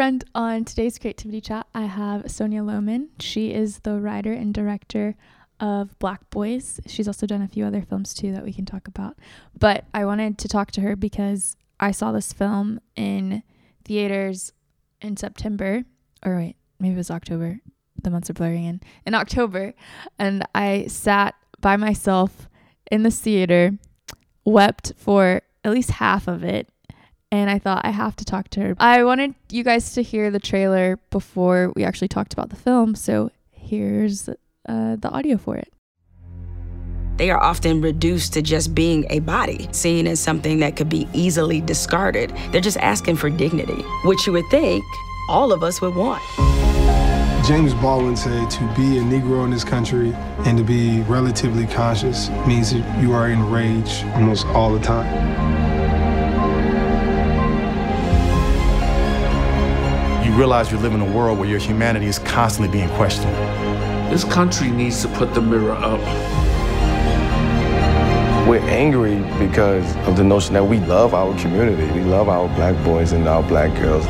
friend. On today's Creativity Chat, I have Sonia Lowman. She is the writer and director of Black Boys. She's also done a few other films too that we can talk about. But I wanted to talk to her because I saw this film in theaters in September, or wait, maybe it was October. The months are blurring in. In October, and I sat by myself in the theater, wept for at least half of it, and I thought I have to talk to her. I wanted you guys to hear the trailer before we actually talked about the film, so here's uh, the audio for it. They are often reduced to just being a body, seen as something that could be easily discarded. They're just asking for dignity, which you would think all of us would want. James Baldwin said to be a Negro in this country and to be relatively conscious means that you are enraged almost all the time. Realize you live in a world where your humanity is constantly being questioned. This country needs to put the mirror up. We're angry because of the notion that we love our community. We love our black boys and our black girls.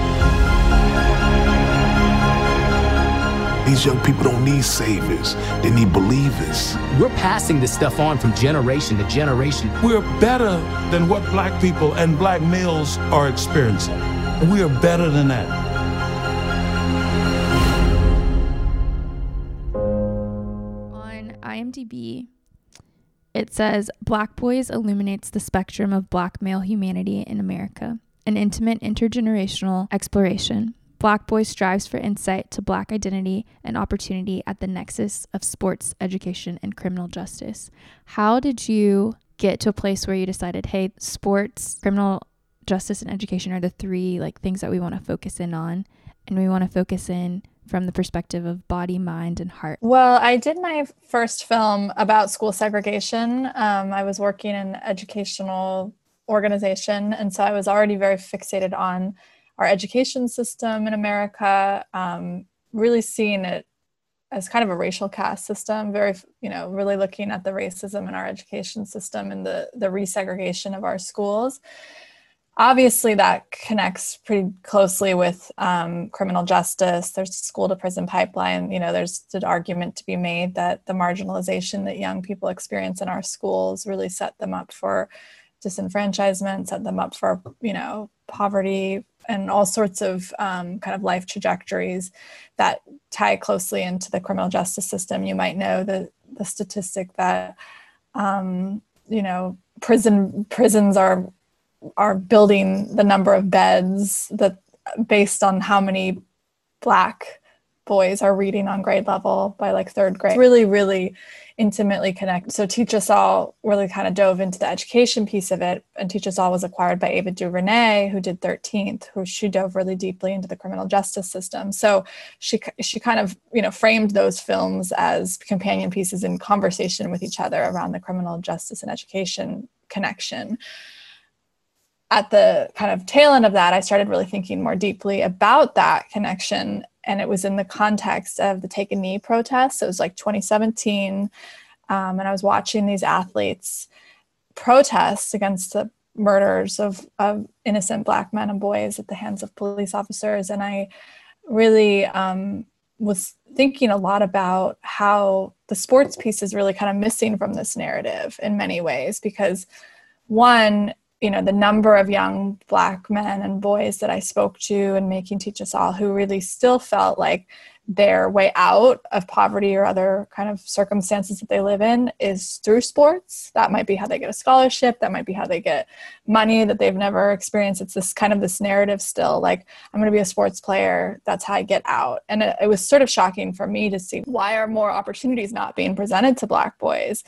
These young people don't need saviors, they need believers. We're passing this stuff on from generation to generation. We're better than what black people and black males are experiencing. We are better than that. IMDb, it says Black Boys illuminates the spectrum of black male humanity in America, an intimate intergenerational exploration. Black Boys strives for insight to black identity and opportunity at the nexus of sports, education, and criminal justice. How did you get to a place where you decided, hey, sports, criminal justice, and education are the three like things that we want to focus in on, and we want to focus in from the perspective of body, mind, and heart? Well, I did my first film about school segregation. Um, I was working in educational organization, and so I was already very fixated on our education system in America, um, really seeing it as kind of a racial caste system, very, you know, really looking at the racism in our education system and the, the resegregation of our schools obviously that connects pretty closely with um, criminal justice. There's school to prison pipeline you know there's an argument to be made that the marginalization that young people experience in our schools really set them up for disenfranchisement set them up for you know poverty and all sorts of um, kind of life trajectories that tie closely into the criminal justice system. You might know the the statistic that um, you know prison prisons are are building the number of beds that based on how many black boys are reading on grade level by like third grade. Really really intimately connect so teach us all really kind of dove into the education piece of it and teach us all was acquired by ava duvernay who did 13th who she dove really deeply into the criminal justice system. So she she kind of you know framed those films as companion pieces in conversation with each other around the criminal justice and education connection at the kind of tail end of that, I started really thinking more deeply about that connection. And it was in the context of the Take a Knee protest. It was like 2017. Um, and I was watching these athletes protest against the murders of, of innocent Black men and boys at the hands of police officers. And I really um, was thinking a lot about how the sports piece is really kind of missing from this narrative in many ways because one you know the number of young black men and boys that i spoke to and making teach us all who really still felt like their way out of poverty or other kind of circumstances that they live in is through sports. That might be how they get a scholarship. That might be how they get money that they've never experienced. It's this kind of this narrative still like i'm going to be a sports player. That's how i get out. And it, it was sort of shocking for me to see why are more opportunities not being presented to black boys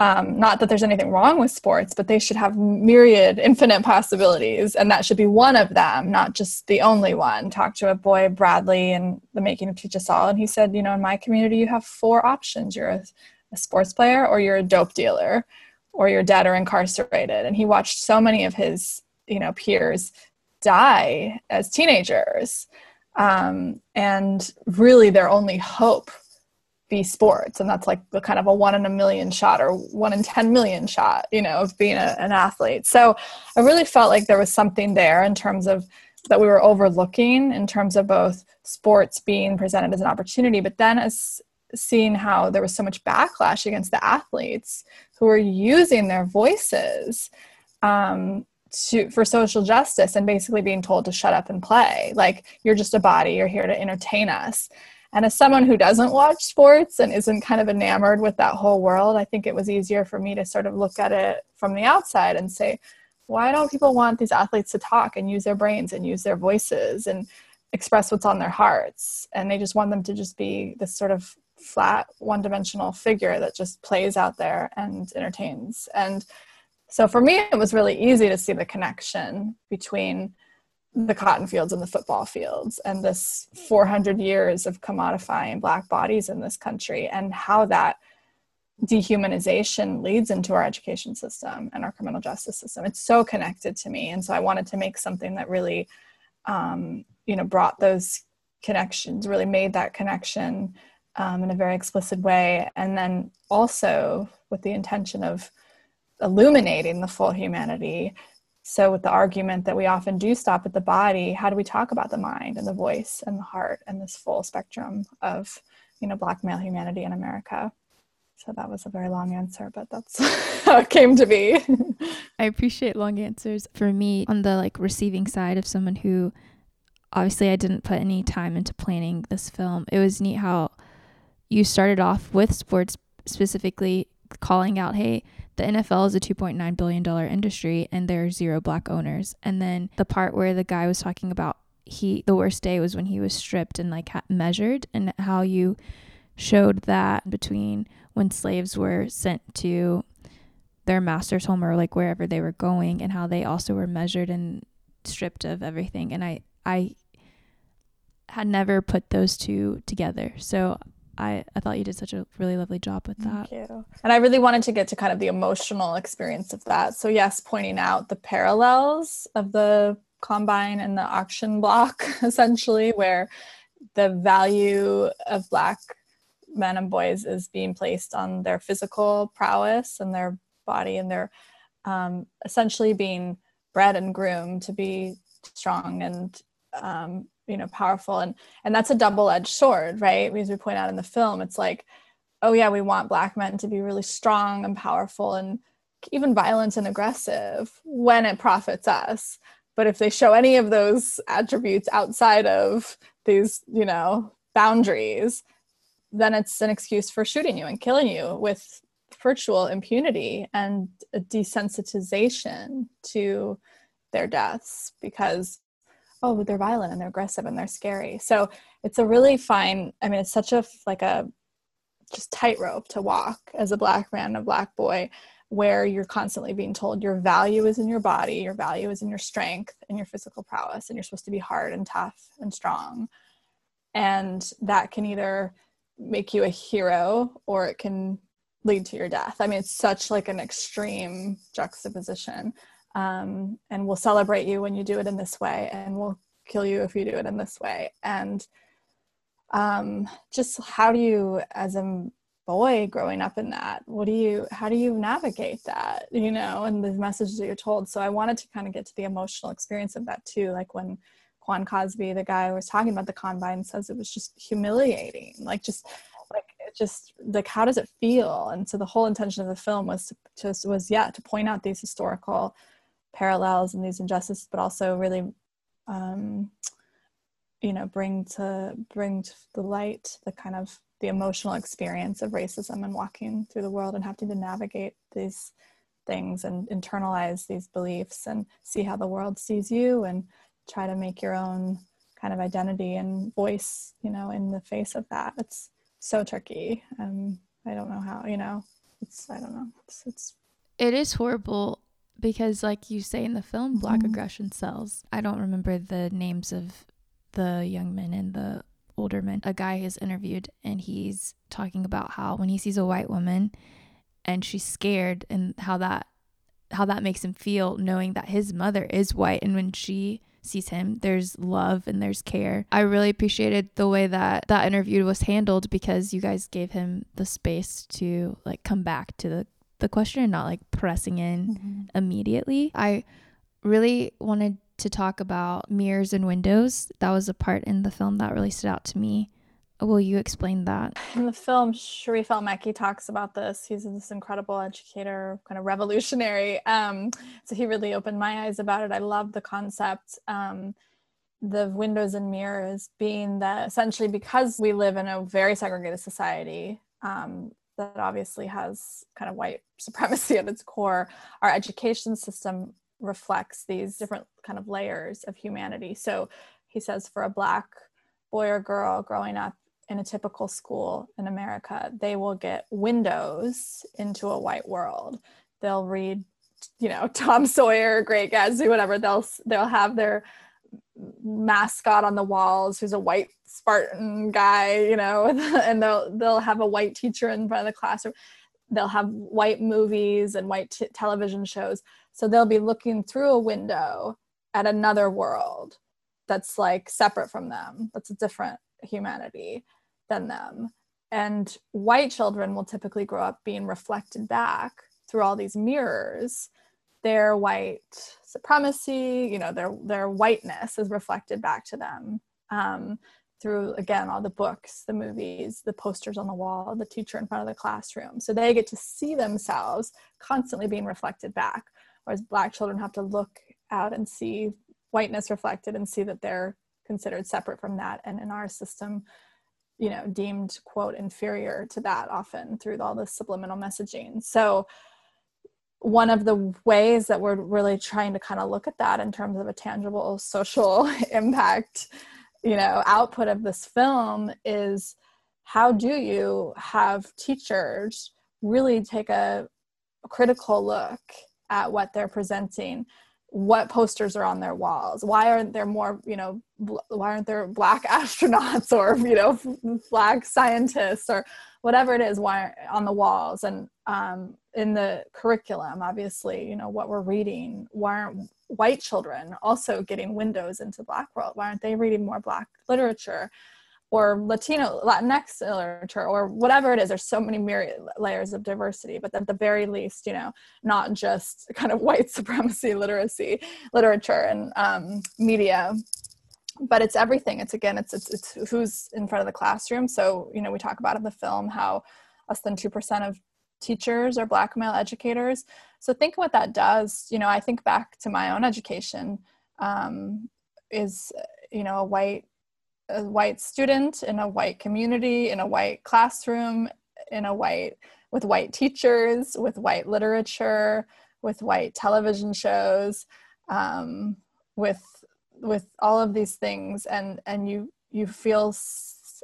um, not that there's anything wrong with sports, but they should have myriad, infinite possibilities, and that should be one of them, not just the only one. Talked to a boy, Bradley, in the making of Teach Us All, and he said, you know, in my community, you have four options: you're a, a sports player, or you're a dope dealer, or you're dead or incarcerated. And he watched so many of his, you know, peers die as teenagers, um, and really, their only hope be sports and that's like the kind of a one in a million shot or one in 10 million shot you know of being a, an athlete so i really felt like there was something there in terms of that we were overlooking in terms of both sports being presented as an opportunity, but then as seeing how there was so much backlash against the athletes who were using their voices um, to for social justice and basically being told to shut up and play. Like you're just a body, you're here to entertain us. And as someone who doesn't watch sports and isn't kind of enamored with that whole world, I think it was easier for me to sort of look at it from the outside and say, why don't people want these athletes to talk and use their brains and use their voices and express what's on their hearts? And they just want them to just be this sort of flat, one dimensional figure that just plays out there and entertains. And so for me, it was really easy to see the connection between the cotton fields and the football fields and this 400 years of commodifying black bodies in this country and how that dehumanization leads into our education system and our criminal justice system. It's so connected to me and so i wanted to make something that really um, you know brought those connections really made that connection um, in a very explicit way and then also with the intention of illuminating the full humanity so, with the argument that we often do stop at the body, how do we talk about the mind and the voice and the heart and this full spectrum of, you know, Black male humanity in America? So that was a very long answer, but that's how it came to be. I appreciate long answers. For me, on the like receiving side of someone who obviously I didn't put any time into planning this film, it was neat how you started off with sports specifically calling out, hey, the NFL is a $2.9 billion industry and there are zero black owners. And then the part where the guy was talking about he, the worst day was when he was stripped and like measured and how you showed that between when slaves were sent to their master's home or like wherever they were going and how they also were measured and stripped of everything. And I, I had never put those two together. So I, I thought you did such a really lovely job with that. Thank you. And I really wanted to get to kind of the emotional experience of that. So, yes, pointing out the parallels of the combine and the auction block, essentially, where the value of Black men and boys is being placed on their physical prowess and their body, and they're um, essentially being bred and groomed to be strong and um, you know powerful and and that's a double-edged sword right? As we point out in the film it's like oh yeah we want black men to be really strong and powerful and even violent and aggressive when it profits us. But if they show any of those attributes outside of these you know boundaries then it's an excuse for shooting you and killing you with virtual impunity and a desensitization to their deaths because oh but they're violent and they're aggressive and they're scary. So it's a really fine i mean it's such a like a just tightrope to walk as a black man a black boy where you're constantly being told your value is in your body your value is in your strength and your physical prowess and you're supposed to be hard and tough and strong. And that can either make you a hero or it can lead to your death. I mean it's such like an extreme juxtaposition um, and we'll celebrate you when you do it in this way and we'll kill you if you do it in this way and um, just how do you as a boy growing up in that what do you how do you navigate that you know and the messages that you're told so i wanted to kind of get to the emotional experience of that too like when Quan Cosby, the guy who was talking about the combine, says it was just humiliating. Like just like just like how does it feel? And so the whole intention of the film was to just was yeah to point out these historical parallels and these injustices, but also really, um, you know, bring to bring to the light the kind of the emotional experience of racism and walking through the world and having to navigate these things and internalize these beliefs and see how the world sees you and try to make your own kind of identity and voice, you know, in the face of that. It's so tricky. Um, I don't know how, you know, it's, I don't know. It's, it's, it is horrible because like you say in the film black mm-hmm. aggression sells. I don't remember the names of the young men and the older men. A guy is interviewed and he's talking about how when he sees a white woman and she's scared and how that how that makes him feel knowing that his mother is white and when she sees him there's love and there's care. I really appreciated the way that that interview was handled because you guys gave him the space to like come back to the the question and not like pressing in mm-hmm. immediately. I really wanted to talk about mirrors and windows. That was a part in the film that really stood out to me. Will you explain that? In the film, Sharif El Mekki talks about this. He's this incredible educator, kind of revolutionary. Um, so he really opened my eyes about it. I love the concept. Um, the windows and mirrors being that essentially because we live in a very segregated society um, that obviously has kind of white supremacy at its core, our education system reflects these different kind of layers of humanity. So he says for a black boy or girl growing up in a typical school in America, they will get windows into a white world. They'll read, you know, Tom Sawyer, Great Gatsby, whatever. They'll they'll have their mascot on the walls who's a white Spartan guy, you know, and they'll they'll have a white teacher in front of the classroom. They'll have white movies and white t- television shows. So they'll be looking through a window at another world that's like separate from them. That's a different humanity than them. And white children will typically grow up being reflected back through all these mirrors. Their white supremacy, you know, their their whiteness is reflected back to them um, through again all the books, the movies, the posters on the wall, the teacher in front of the classroom. So they get to see themselves constantly being reflected back, whereas Black children have to look out and see whiteness reflected and see that they're considered separate from that. And in our system, you know deemed quote inferior to that often through all the subliminal messaging so one of the ways that we're really trying to kind of look at that in terms of a tangible social impact you know output of this film is how do you have teachers really take a, critical look at what they're presenting? What posters are on their walls? Why aren't there more you know bl- why aren't there black astronauts or you know black scientists or whatever it is why on the walls? And um, in the curriculum obviously you know what we're reading why aren't white children also getting windows into black world why aren't they reading more black literature or Latino, Latinx literature, or whatever it is. There's so many myriad layers of diversity, but at the very least, you know, not just kind of white supremacy literacy, literature and um, media, but it's everything. It's again, it's, it's it's who's in front of the classroom. So you know, we talk about in the film how less than two percent of teachers or black male educators. So think what that does. You know, I think back to my own education. Um, is you know a white a white student in a white community in a white classroom in a white with white teachers with white literature with white television shows um, with with all of these things and and you you feel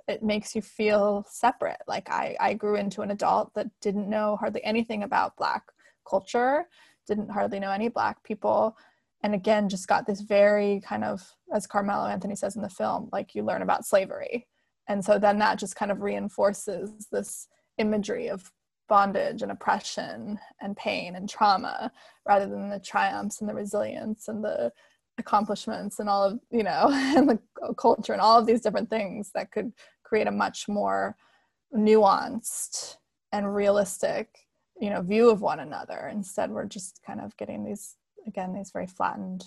it makes you feel separate. Like i i grew into an adult that didn't know hardly anything about black culture didn't hardly know any black people and again just got this very kind of as carmelo anthony says in the film like you learn about slavery. And so then that just kind of reinforces this imagery of bondage and oppression and pain and trauma rather than the triumphs and the resilience and the accomplishments and all of you know and the culture and all of these different things that could create a much more nuanced and realistic you know view of one another. Instead we're just kind of getting these again these very flattened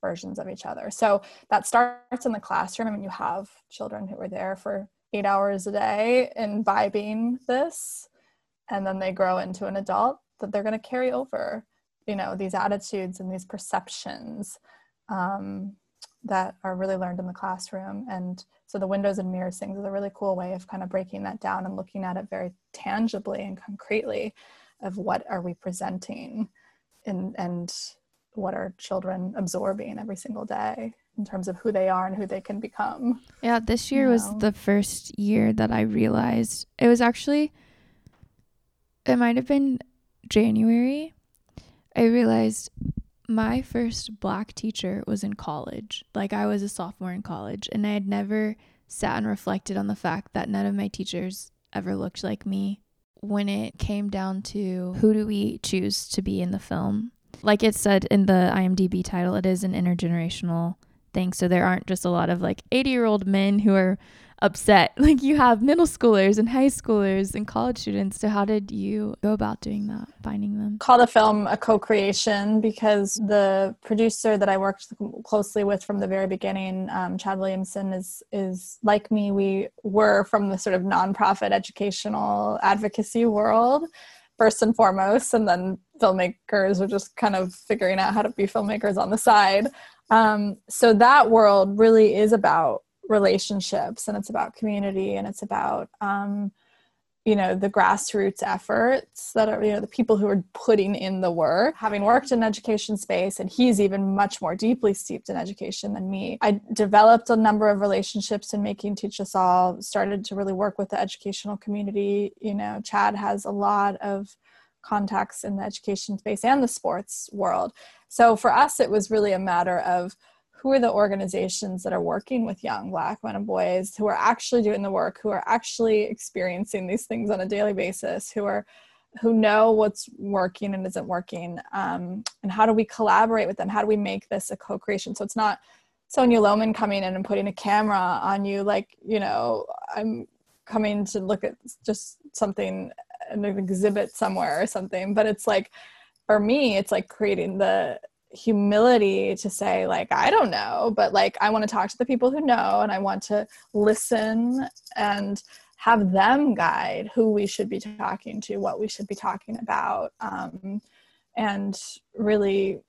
versions of each other. So that starts in the classroom I mean you have children who are there for eight hours a day imbibing this and then they grow into an adult that they're going to carry over you know these attitudes and these perceptions um, that are really learned in the classroom and so the windows and mirrors things is a really cool way of kind of breaking that down and looking at it very tangibly and concretely of what are we presenting and and what are children absorbing every single day in terms of who they are and who they can become. Yeah, this year was know? the first year that I realized it was actually it might have been January. I realized my first black teacher was in college. Like I was a sophomore in college and I had never sat and reflected on the fact that none of my teachers ever looked like me. When it came down to who do we choose to be in the film, like it said in the IMDb title, it is an intergenerational thing so there aren't just a lot of like 80 year old men who are upset. Like you have middle schoolers and high schoolers and college students. So how did you go about doing that, finding them? Call the film a co-creation because the producer that I worked closely with from the very beginning, um, Chad Williamson, is is like me. We were from the sort of nonprofit educational advocacy world first and foremost, and then filmmakers are just kind of figuring out how to be filmmakers on the side. Um, so that world really is about relationships and it's about community and it's about um, you know the grassroots efforts that are you know the people who are putting in the work. Having worked in education space and he's even much more deeply steeped in education than me i developed a number of relationships in making teach us all started to really work with the educational community. You know chad has a lot of contacts in the education space and the sports world. So for us it was really a matter of who are the organizations that are working with young black men and boys who are actually doing the work who are actually experiencing these things on a daily basis who are who know what's working and isn't working um, and how do we collaborate with them? How do we make this a co-creation? So it's not sonia lowman coming in and putting a camera on you like you know i'm coming to look at just something an exhibit somewhere or something but it's like for me it's like creating the humility to say like i don't know but like i want to talk to the people who know and i want to listen and have them guide who we should be talking to what we should be talking about um, and really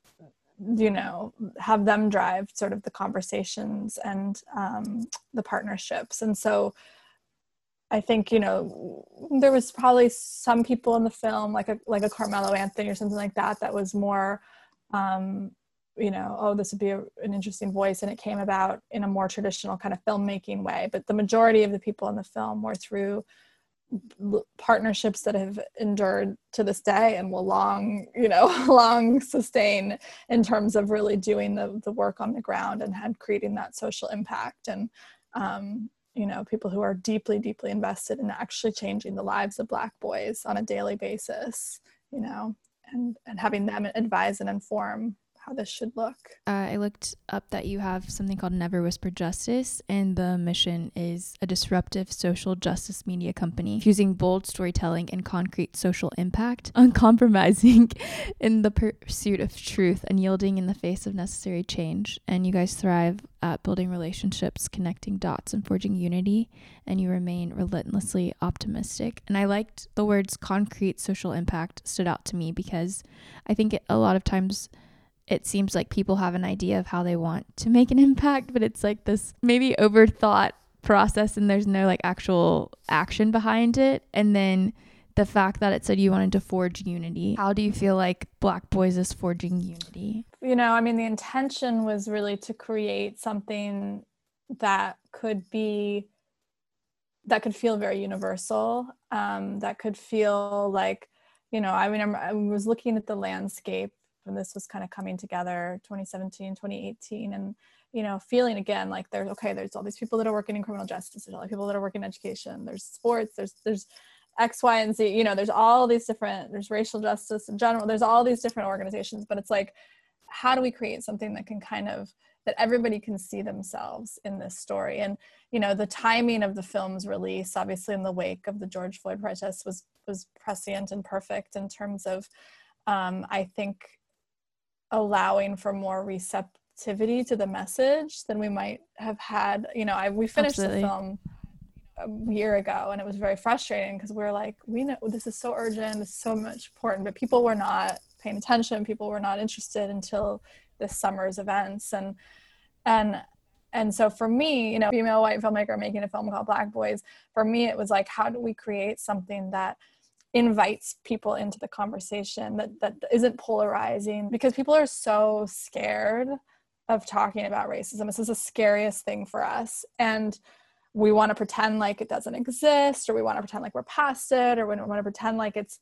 you know have them drive sort of the conversations and um, the partnerships. And so i think you know there was probably some people in the film like a like a carmelo anthony or something like that that was more um, you know, oh, this would be a, an interesting voice, and it came about in a more traditional kind of filmmaking way. But the majority of the people in the film were through partnerships that have endured to this day and will long, you know, long sustain in terms of really doing the the work on the ground and had creating that social impact and. Um, you know people who are deeply deeply invested in actually changing the lives of black boys on a daily basis you know and, and having them advise and inform how this should look. Uh, I looked up that you have something called Never Whisper Justice, and the mission is a disruptive social justice media company fusing bold storytelling and concrete social impact, uncompromising in the pursuit of truth and yielding in the face of necessary change. And you guys thrive at building relationships, connecting dots, and forging unity, and you remain relentlessly optimistic. And I liked the words concrete social impact stood out to me because I think it, a lot of times it seems like people have an idea of how they want to make an impact, but it's like this maybe overthought process and there's no like actual action behind it. And then the fact that it said you wanted to forge unity. How do you feel like Black Boys is forging unity? You know, I mean, the intention was really to create something that could be that could feel very universal um, that could feel like you know i mean i was looking at the landscape when this was kind of coming together 2017 2018 and you know feeling again like there's okay there's all these people that are working in criminal justice there's all these people that are working in education there's sports there's there's x y and z you know there's all these different there's racial justice in general there's all these different organizations but it's like how do we create something that can kind of that everybody can see themselves in this story? And you know the timing of the film's release obviously in the wake of the george floyd protests was was prescient and perfect in terms of um, i think allowing for more receptivity to the message than we might have had. You know, I we finished Absolutely. the film a year ago and it was very frustrating because we are like, we know this is so urgent, this is so much important, but people were not paying attention, people were not interested until this summer's events and and and so for me, you know, female white filmmaker making a film called Black Boys, for me it was like, how do we create something that invites people into the conversation that that isn't polarizing because people are so scared of talking about racism. This is the scariest thing for us. And we want to pretend like it doesn't exist, or we want to pretend like we're past it, or we want to pretend like it's,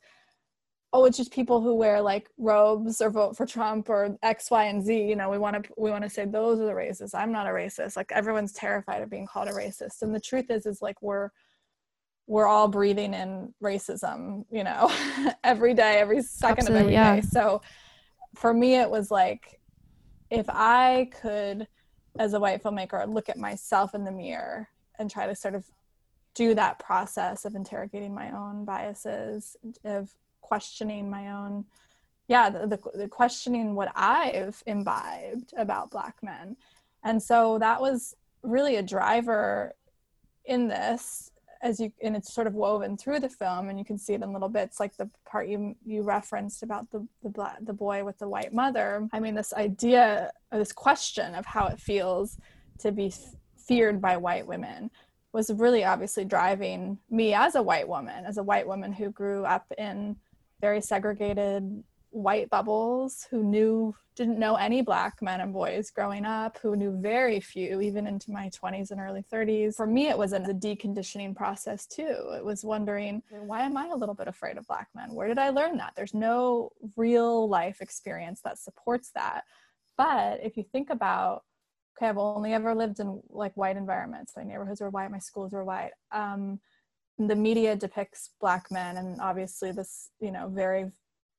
oh, it's just people who wear like robes or vote for Trump or X, Y, and Z. You know, we want to we want to say those are the racists. I'm not a racist. Like everyone's terrified of being called a racist. And the truth is, is like we're we're all breathing in racism, you know, every day, every second Absolutely, of every yeah. day. So for me, it was like, if I could as a white filmmaker look at myself in the mirror and try to sort of do that process of interrogating my own biases of questioning my own yeah the, the, the questioning what i've imbibed about black men and so that was really a driver in this as you and it's sort of woven through the film and you can see it in little bits like the part you you referenced about the the the boy with the white mother. I mean this idea this question of how it feels to be feared by white women was really obviously driving me as a white woman as a white woman who grew up in very segregated white bubbles who knew didn't know any black men and boys growing up who knew very few even into my 20s and early 30s for me it was a deconditioning process too. It was wondering why am i a little bit afraid of black men? Where did i learn that? There's no real life experience that supports that. But if you think about okay i've only ever lived in like white environments. My neighborhoods were white my schools were white. Um, the media depicts black men and obviously this you know very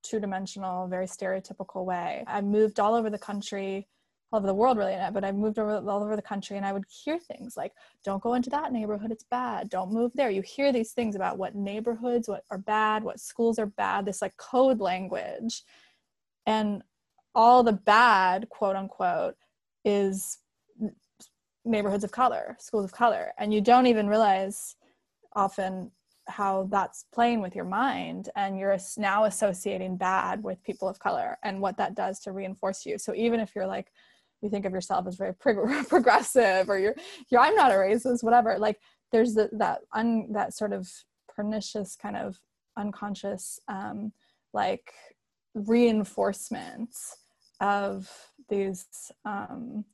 two-dimensional very stereotypical way. I moved all over the country all over the world really uh, but i moved over, all over the country and i would hear things like don't go into that neighborhood it's bad. Don't move there. You hear these things about what neighborhoods what are bad what schools are bad this like code language. And all the bad quote unquote is neighborhoods of color schools of color. And you don't even realize often how that's playing with your mind and you're now associating bad with people of color and what that does to reinforce you. So even if you're like you think of yourself as very progressive or you're you're i'm not a racist whatever like there's the, that un, that sort of pernicious kind of unconscious um like reinforcement of these um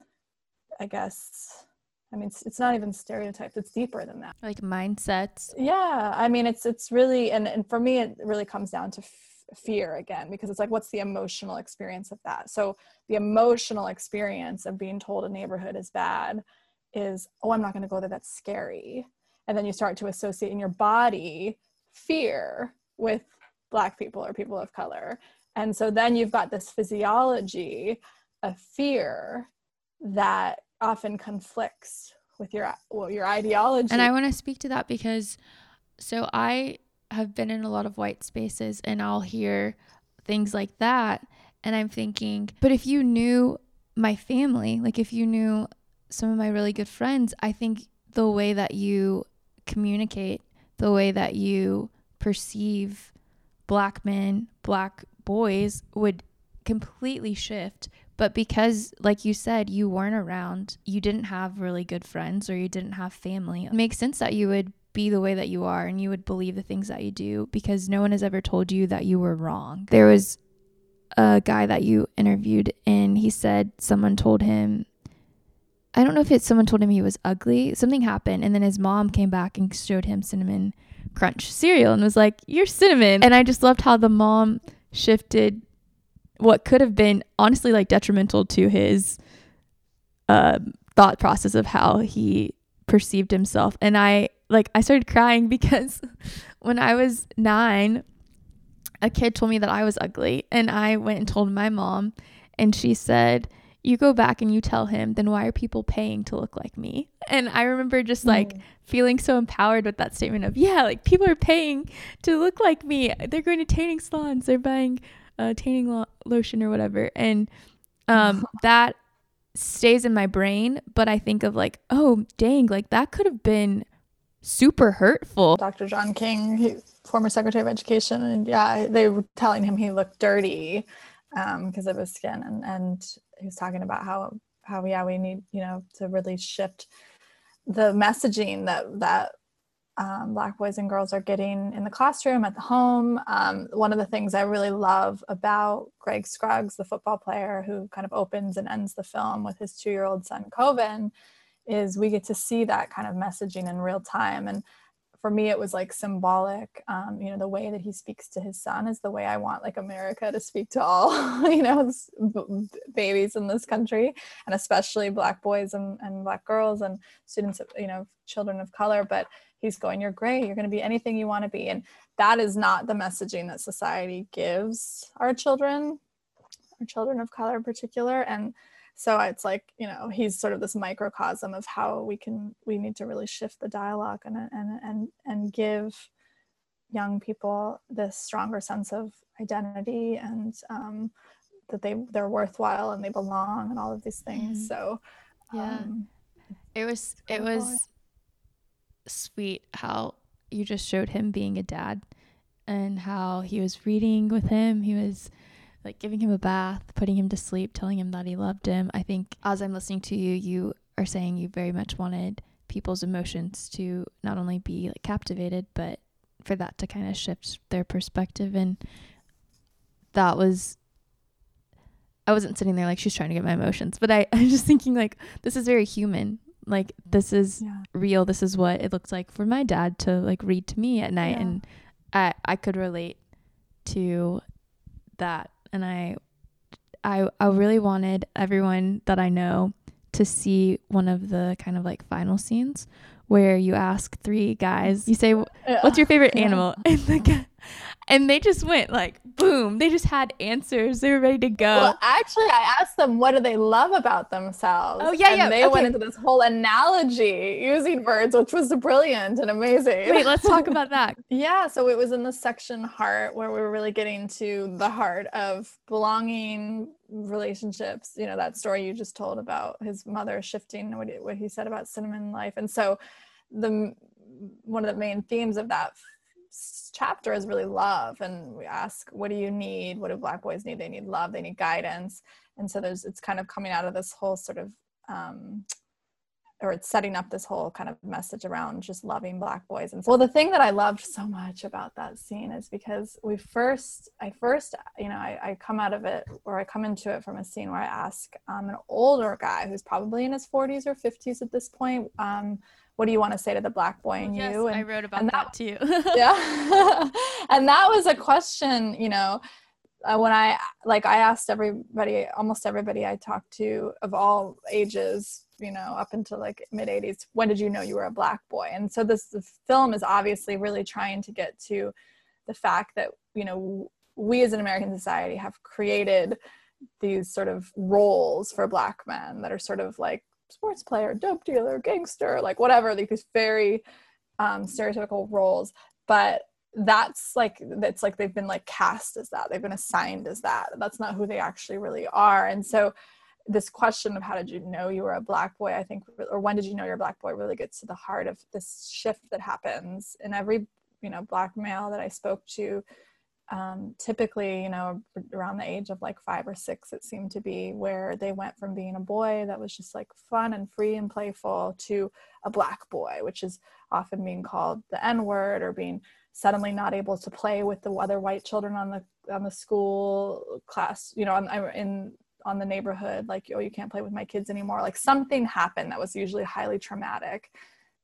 i guess I mean, it's, it's not even stereotypes; it's deeper than that. Like mindsets. Yeah, I mean, it's it's really and and for me, it really comes down to f- fear again because it's like, what's the emotional experience of that? So the emotional experience of being told a neighborhood is bad is, oh, I'm not going to go there. That's scary. And then you start to associate in your body fear with black people or people of color. And so then you've got this physiology of fear that often conflicts with your well, your ideology. And I want to speak to that because so I have been in a lot of white spaces and I'll hear things like that and I'm thinking, but if you knew my family, like if you knew some of my really good friends, I think the way that you communicate, the way that you perceive black men, black boys would completely shift but because, like you said, you weren't around, you didn't have really good friends or you didn't have family, it makes sense that you would be the way that you are and you would believe the things that you do because no one has ever told you that you were wrong. There was a guy that you interviewed and he said someone told him I don't know if it's someone told him he was ugly. Something happened and then his mom came back and showed him cinnamon crunch cereal and was like, "You're cinnamon." And I just loved how the mom shifted what could have been honestly like detrimental to his uh, thought process of how he perceived himself. And I like I started crying because when I was nine, a kid told me that I was ugly, and I went and told my mom, and she said, "You go back and you tell him. Then why are people paying to look like me?" And I remember just like mm. feeling so empowered with that statement of, "Yeah, like people are paying to look like me. They're going to tanning salons. They're buying." Uh, tanning lo- lotion or whatever. And um, that stays in my brain. But I think of like, oh, dang, like that could have been super hurtful. Dr. John King, he, former Secretary of Education, and yeah, they were telling him he looked dirty because um, of his skin, and and he was talking about how how yeah we need you know to really shift the messaging that that um, Black boys and girls are getting in the classroom, at the home. Um, one of the things I really love about Greg Scruggs, the football player who kind of opens and ends the film with his two year old son, Coven, is we get to see that kind of messaging in real time. And for me, it was like symbolic. Um, you know, the way that he speaks to his son is the way I want like America to speak to all, you know, b- babies in this country, and especially Black boys and, and Black girls and students, of, you know, children of color. But he's going you're great you're going to be anything you want to be and that is not the messaging that society gives our children our children of color in particular and so it's like you know he's sort of this microcosm of how we can we need to really shift the dialogue and and and and give young people this stronger sense of identity and um, that they they're worthwhile and they belong and all of these things. Mm-hmm. so yeah. um, it was it was sweet how you just showed him being a dad and how he was reading with him. He was like giving him a bath putting him to sleep telling him that he loved him i think as i'm listening to you you are saying you very much wanted people's emotions to not only be like captivated but for that to kind of shift their perspective and that was I wasn't sitting there like she's trying to get my emotions, but I, I'm just thinking like this is very human. Like this is yeah. real. This is what it looks like for my dad to like read to me at night, yeah. and I I could relate to that, and I I I really wanted everyone that I know to see one of the kind of like final scenes where you ask three guys, you say, "What's your favorite animal?" and the guy, and they just went like boom. They just had answers. They were ready to go. Well actually i asked them what do they love about themselves. Oh yeah and yeah. they okay. went into this whole analogy using birds which was brilliant and amazing. Wait let's talk about that. Yeah so it was in the section heart where we were really getting to the heart of belonging relationships you know that story you just told about his mother shifting what, what he said about cinnamon life. And so the one of the main themes of that chapter is really love and we ask what do you need? What do black boys need? They need love they need guidance. And so there's it's kind of coming out of this whole sort of um, or it's setting up this whole kind of message around just loving black boys. And so, well the thing that i loved so much about that scene is because we first i first you know i, I come out of it or i come into it from a scene where i ask um, an older guy who's probably in his 40s or 50s at this point um, what do you want to say to the black boy in yes, you? And I wrote about and that, that too. yeah. and that was a question, you know, uh, when I, like I asked everybody, almost everybody I talked to of all ages, you know, up until like mid 80s, when did you know you were a black boy? And so this film is obviously really trying to get to the fact that, you know, we as an American society have created these sort of roles for black men that are sort of like sports player, dope dealer, gangster, like whatever, like these very um, stereotypical roles. But that's like that's like they've been like cast as that. They've been assigned as that. That's not who they actually really are. And so this question of how did you know you were a black boy, I think, or when did you know you're a black boy, really gets to the heart of this shift that happens in every you know black male that I spoke to um, typically, you know, around the age of like five or six, it seemed to be where they went from being a boy that was just like fun and free and playful to a black boy, which is often being called the N word or being suddenly not able to play with the other white children on the on the school class, you know, on, in on the neighborhood, like, oh, you can't play with my kids anymore. Like something happened that was usually highly traumatic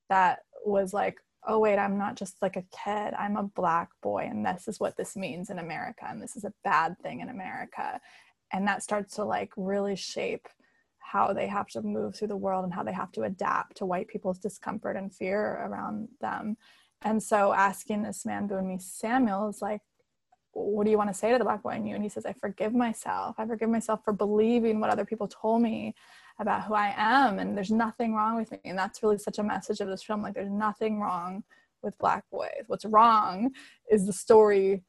that was like, oh wait i'm not just like a kid i'm a black boy and this is what this means in america and this is a bad thing in america. And that starts to like really shape how they have to move through the world and how they have to adapt to white people's discomfort and fear around them. And so asking this man boonmi samuel is like what do you want to say to the black boy in you? And he says i forgive myself. I forgive myself for believing what other people told me about who I am and there's nothing wrong with me. And that's really such a message of this film. Like there's nothing wrong with black boys. What's wrong is the story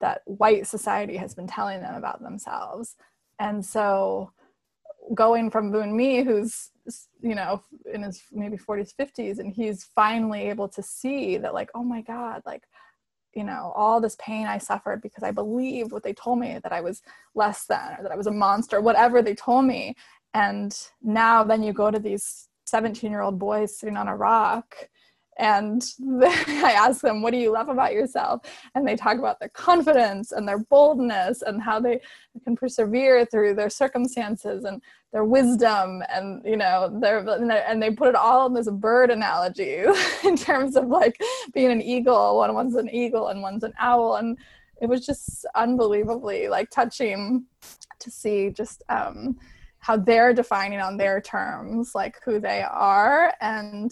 that white society has been telling them about themselves. And so going from Boon Mi, who's you know in his maybe 40s, 50s, and he's finally able to see that like, oh my God, like you know all this pain i suffered because i believed what they told me that i was less than or that i was a monster whatever they told me and now then you go to these 17 year old boys sitting on a rock and I ask them, What do you love about yourself? And they talk about their confidence and their boldness and how they can persevere through their circumstances and their wisdom. And, you know, their, and they put it all in this bird analogy in terms of like being an eagle. One one's an eagle and one's an owl. And it was just unbelievably like touching to see just, um, how they're defining on their terms like who they are and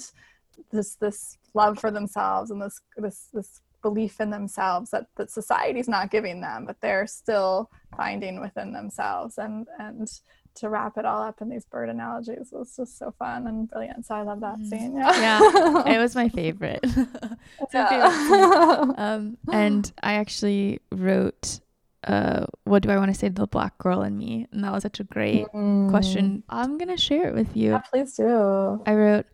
this this love for themselves and this this this belief in themselves that that society's not giving them but they're still finding within themselves and and to wrap it all up in these bird analogies was just so fun and brilliant. So I love that Mm. scene. Yeah. yeah, it was my favorite. My favorite um, and I actually wrote, uh, "What do I want to say to the black girl in me?" And that was such a great question. I'm gonna share it with you. Mm. Yeah, please do. I wrote,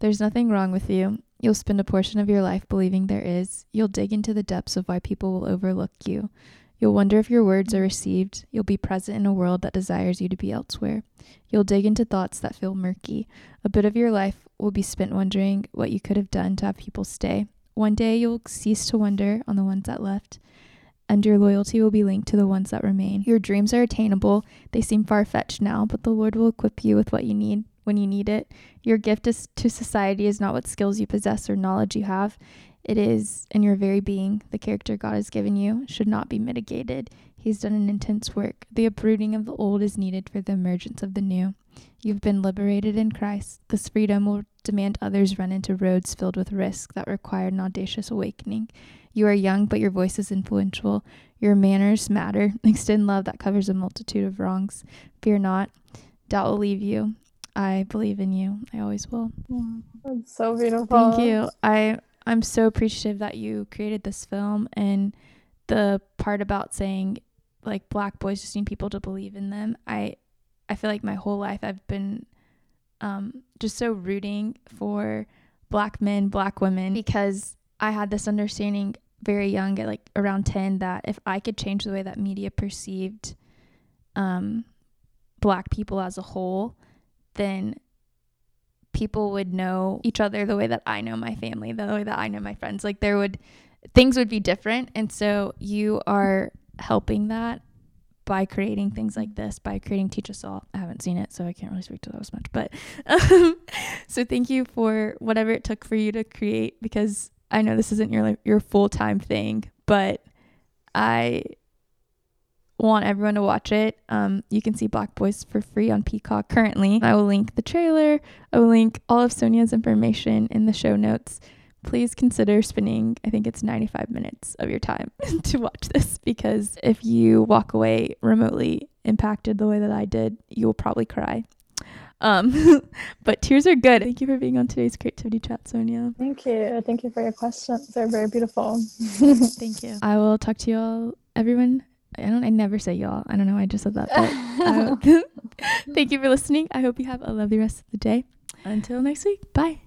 There's nothing wrong with you. You'll spend a portion of your life believing there is. You'll dig into the depths of why people will overlook you. You'll wonder if your words are received. You'll be present in a world that desires you to be elsewhere. You'll dig into thoughts that feel murky. A bit of your life will be spent wondering what you could have done to have people stay. One day you'll cease to wonder on the ones that left, and your loyalty will be linked to the ones that remain. Your dreams are attainable. They seem far fetched now, but the Lord will equip you with what you need when you need it. Your gift is to society is not what skills you possess or knowledge you have. It is in your very being. The character God has given you should not be mitigated. He's done an intense work. The uprooting of the old is needed for the emergence of the new. You've been liberated in Christ. This freedom will demand others run into roads filled with risk that require an audacious awakening. You are young, but your voice is influential. Your manners matter. Extend love that covers a multitude of wrongs. Fear not. Doubt will leave you. I believe in you. I always will. That's so beautiful. Thank you. I I'm so appreciative that you created this film and the part about saying like black boys just need people to believe in them. I I feel like my whole life I've been um just so rooting for black men, black women because I had this understanding very young at like around 10 that if I could change the way that media perceived um black people as a whole, then people would know each other the way that I know my family, the way that I know my friends. Like there would things would be different. And so you are helping that by creating things like this, by creating Teach Us All. I haven't seen it, so I can't really speak to that as much. But um, so thank you for whatever it took for you to create because I know this isn't your your full time thing, but I want everyone to watch it. Um, you can see Black Boys for free on Peacock currently. I will link the trailer. I will link all of Sonia's information in the show notes. Please consider spending, I think it's 95 minutes of your time to watch this because if you walk away remotely impacted the way that I did, you will probably cry. Um, but tears are good. Thank you for being on today's creativity chat, Sonia. Thank you. Thank you for your questions. They're very beautiful. Thank you. I will talk to you all, everyone. I don't. I never say y'all. I don't know. I just said that. But uh, thank you for listening. I hope you have a lovely rest of the day. Until next week. Bye.